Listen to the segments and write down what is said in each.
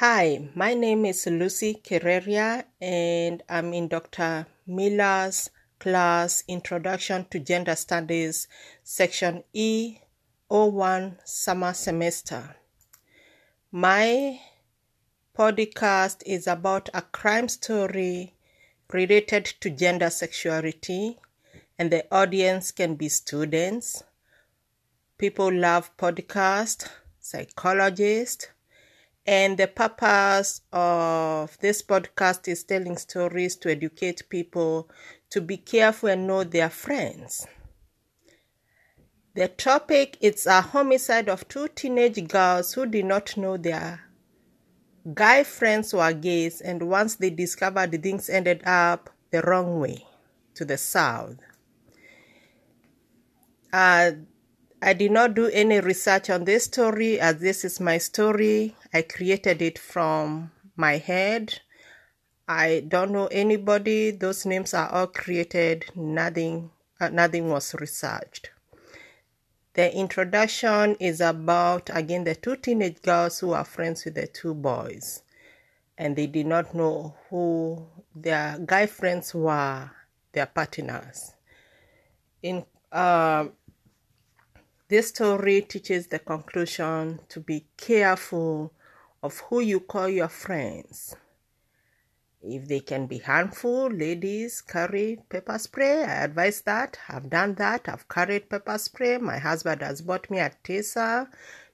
Hi, my name is Lucy Kereria, and I'm in Dr. Miller's class Introduction to Gender Studies, Section E01 Summer Semester. My podcast is about a crime story related to gender sexuality, and the audience can be students, people love podcast, psychologists, and the purpose of this podcast is telling stories to educate people to be careful and know their friends. The topic is a homicide of two teenage girls who did not know their guy friends were gays, and once they discovered things ended up the wrong way to the south. Uh, I did not do any research on this story as this is my story. I created it from my head. I don't know anybody. Those names are all created. Nothing uh, nothing was researched. The introduction is about again the two teenage girls who are friends with the two boys and they did not know who their guy friends were, their partners. In uh, this story teaches the conclusion to be careful of who you call your friends. If they can be harmful, ladies carry pepper spray. I advise that. I've done that. I've carried pepper spray. My husband has bought me a taser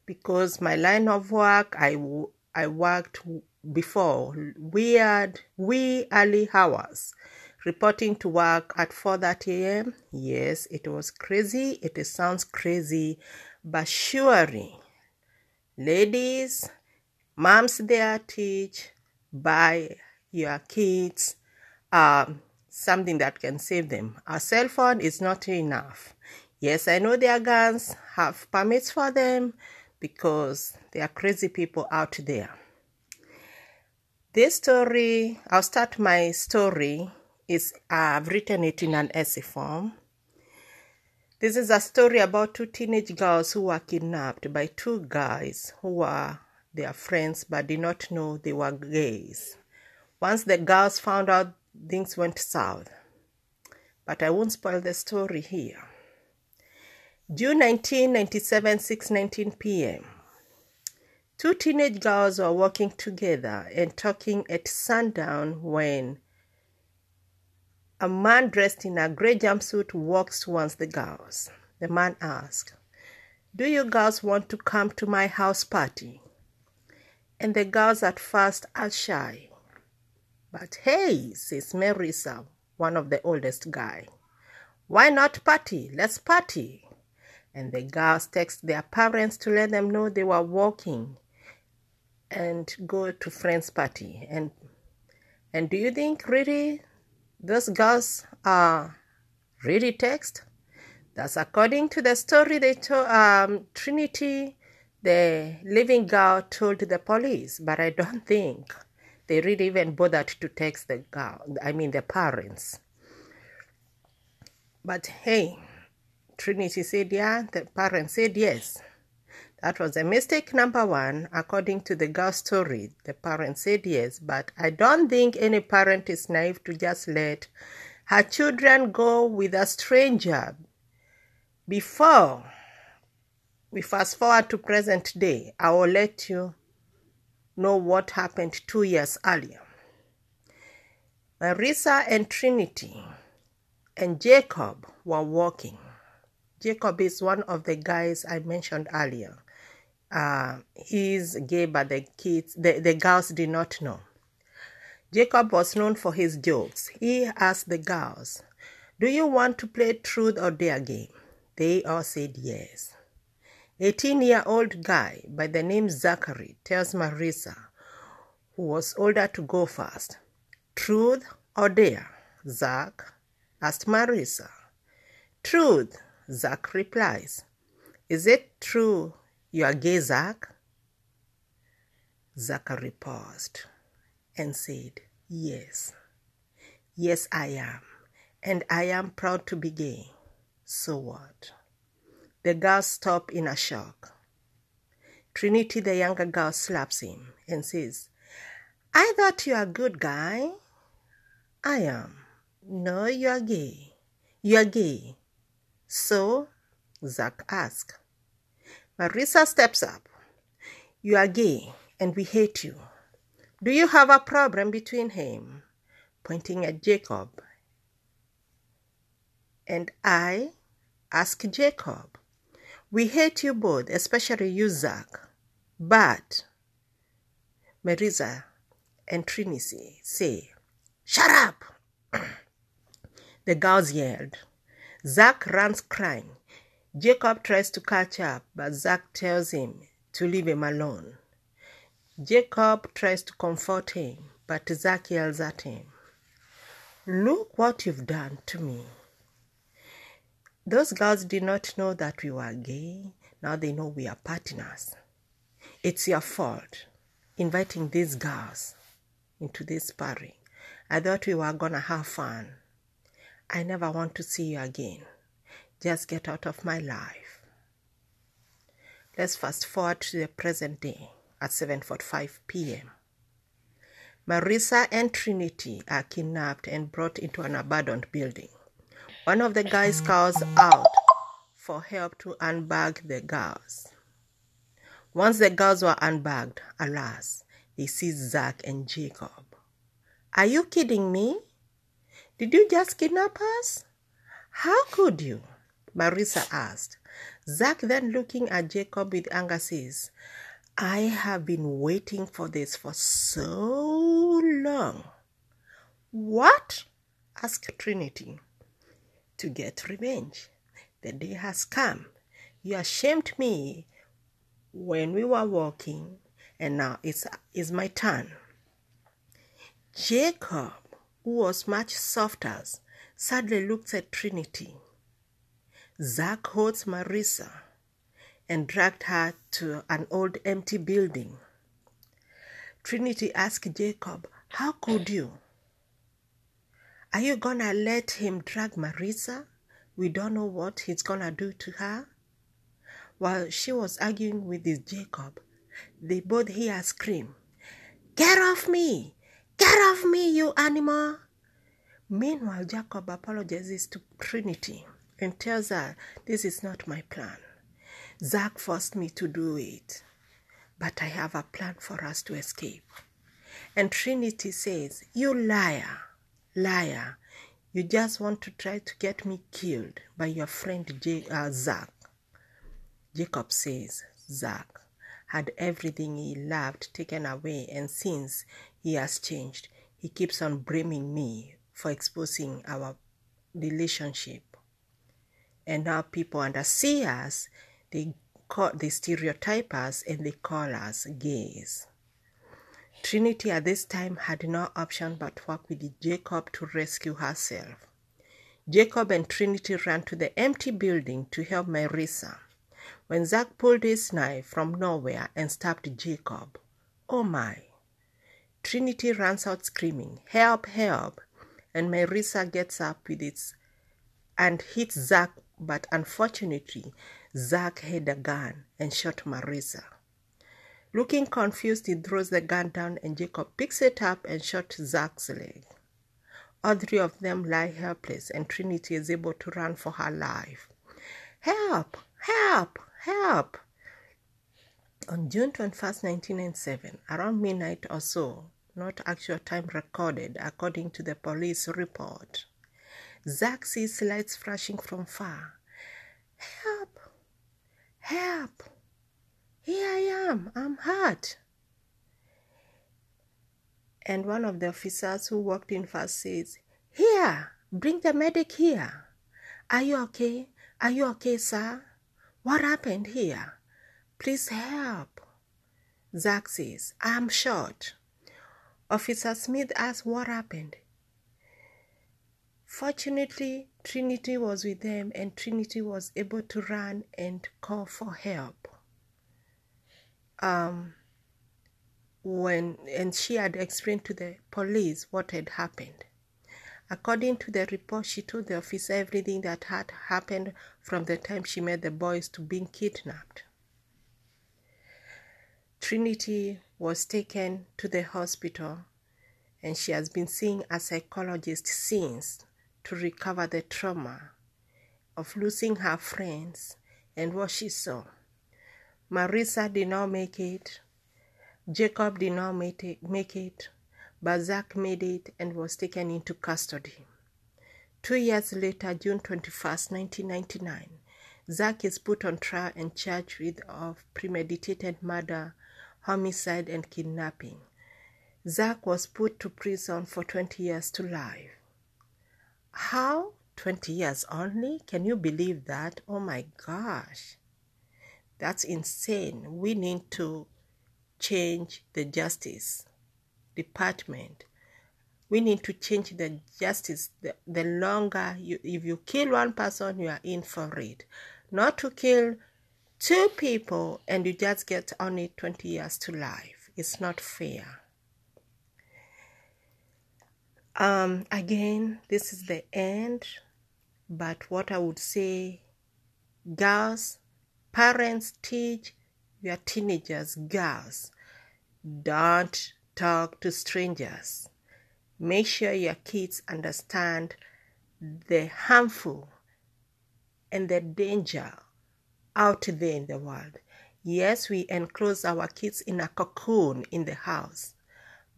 because my line of work, I, I worked before weird, wee early hours reporting to work at 4:30 a.m. Yes, it was crazy. It sounds crazy, but surely, ladies, moms there teach buy your kids um, something that can save them. A cell phone is not enough. Yes, I know their guns have permits for them because there are crazy people out there. This story, I'll start my story is I've written it in an essay form. This is a story about two teenage girls who were kidnapped by two guys who were their friends but did not know they were gays. Once the girls found out, things went south. But I won't spoil the story here. June 1997, 6:19 p.m. Two teenage girls were walking together and talking at sundown when a man dressed in a gray jumpsuit walks towards the girls. The man asks, Do you girls want to come to my house party? And the girls at first are shy. But hey, says Marissa, one of the oldest guy. Why not party? Let's party. And the girls text their parents to let them know they were walking and go to friends party. And and do you think really those girls are really text. That's according to the story they told um, Trinity, the living girl told the police, but I don't think they really even bothered to text the girl, I mean the parents. But hey, Trinity said yeah, the parents said yes. That was a mistake number one, according to the girl story. The parents said yes, but I don't think any parent is naive to just let her children go with a stranger. Before we fast forward to present day, I will let you know what happened two years earlier. Marissa and Trinity and Jacob were walking. Jacob is one of the guys I mentioned earlier uh, he's gay, but the kids, the, the girls did not know. Jacob was known for his jokes. He asked the girls, Do you want to play truth or dare game? They all said yes. 18 year old guy by the name Zachary tells Marissa, who was older, to go first. Truth or dare? Zach asked Marissa. Truth, Zach replies. Is it true you are gay, Zach? Zachary paused and said, Yes. Yes, I am. And I am proud to be gay. So what? The girl stops in a shock. Trinity, the younger girl, slaps him and says, I thought you were a good guy. I am. No, you are gay. You are gay. So, Zack asks. Marissa steps up. You are gay and we hate you. Do you have a problem between him? Pointing at Jacob. And I ask Jacob. We hate you both, especially you, Zack. But Marissa and Trinity say, Shut up! the girls yelled. Zack runs crying. Jacob tries to catch up, but Zack tells him to leave him alone. Jacob tries to comfort him, but Zack yells at him, Look what you've done to me. Those girls did not know that we were gay. Now they know we are partners. It's your fault inviting these girls into this party. I thought we were gonna have fun. I never want to see you again. Just get out of my life. Let's fast forward to the present day at 7:45 p.m. Marissa and Trinity are kidnapped and brought into an abandoned building. One of the guys calls out for help to unbag the girls. Once the girls were unbagged, alas, they see Zack and Jacob. Are you kidding me? Did you just kidnap us? How could you? Marissa asked. Zack then looking at Jacob with anger says, I have been waiting for this for so long. What? asked Trinity to get revenge. The day has come. You ashamed me when we were walking, and now it's, it's my turn. Jacob, who was much softer, sadly looked at Trinity. Zack holds Marissa and dragged her to an old empty building. Trinity asked Jacob, How could you? Are you gonna let him drag Marissa? We don't know what he's gonna do to her. While she was arguing with this Jacob, they both hear a scream, Get off me! Get off me, you animal! Meanwhile, Jacob apologizes to Trinity and tells her, This is not my plan. Zack forced me to do it, but I have a plan for us to escape. And Trinity says, You liar! Liar, you just want to try to get me killed by your friend J- uh, Zack. Jacob says Zack had everything he loved taken away, and since he has changed, he keeps on blaming me for exposing our relationship. And now people undersee us, they call they stereotype us and they call us gays. Trinity at this time had no option but to work with Jacob to rescue herself. Jacob and Trinity ran to the empty building to help Marissa. When Zack pulled his knife from nowhere and stabbed Jacob, oh my! Trinity runs out screaming, Help, help! And Marissa gets up with it and hits Zack, but unfortunately, Zack had a gun and shot Marissa. Looking confused, he throws the gun down and Jacob picks it up and shoots Zack's leg. All three of them lie helpless and Trinity is able to run for her life. Help! Help! Help! On June 21, 1997, around midnight or so, not actual time recorded according to the police report, Zack sees lights flashing from far. Help! Help! Here I am, I'm hurt. And one of the officers who walked in first says, Here, bring the medic here. Are you okay? Are you okay, sir? What happened here? Please help. Zack says, I'm shot. Officer Smith asks what happened. Fortunately, Trinity was with them and Trinity was able to run and call for help um, when and she had explained to the police what had happened. According to the report, she told the officer everything that had happened from the time she met the boys to being kidnapped. Trinity was taken to the hospital and she has been seeing a psychologist since to recover the trauma of losing her friends and what she saw. Marissa did not make it. Jacob did not make it, but Zach made it and was taken into custody. Two years later, June 21st, 1999, Zach is put on trial and charged with of premeditated murder, homicide, and kidnapping. Zach was put to prison for 20 years to life. How? 20 years only? Can you believe that? Oh my gosh. That's insane. We need to change the justice department. We need to change the justice. The, the longer you, if you kill one person, you are in for it. Not to kill two people and you just get only 20 years to life. It's not fair. Um, again, this is the end, but what I would say, girls, parents teach your teenagers, girls, don't talk to strangers. Make sure your kids understand the harmful and the danger out there in the world. Yes, we enclose our kids in a cocoon in the house,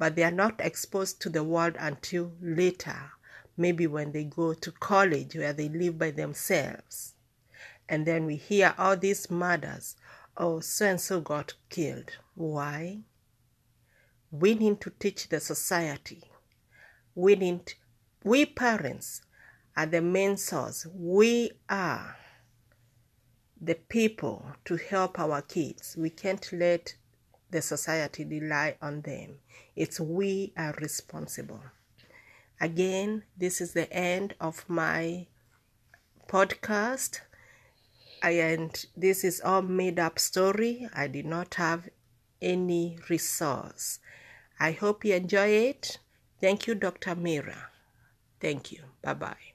but they are not exposed to the world until later, maybe when they go to college where they live by themselves. And then we hear all these murders. Oh, so and so got killed. Why? we need to teach the society. We need, we parents are the main source. We are the people to help our kids. We can't let the society rely on them. It's we are responsible. Again, this is the end of my podcast. And this is all made up story. I did not have any resource. I hope you enjoy it. Thank you, Dr. Mira. Thank you. Bye bye.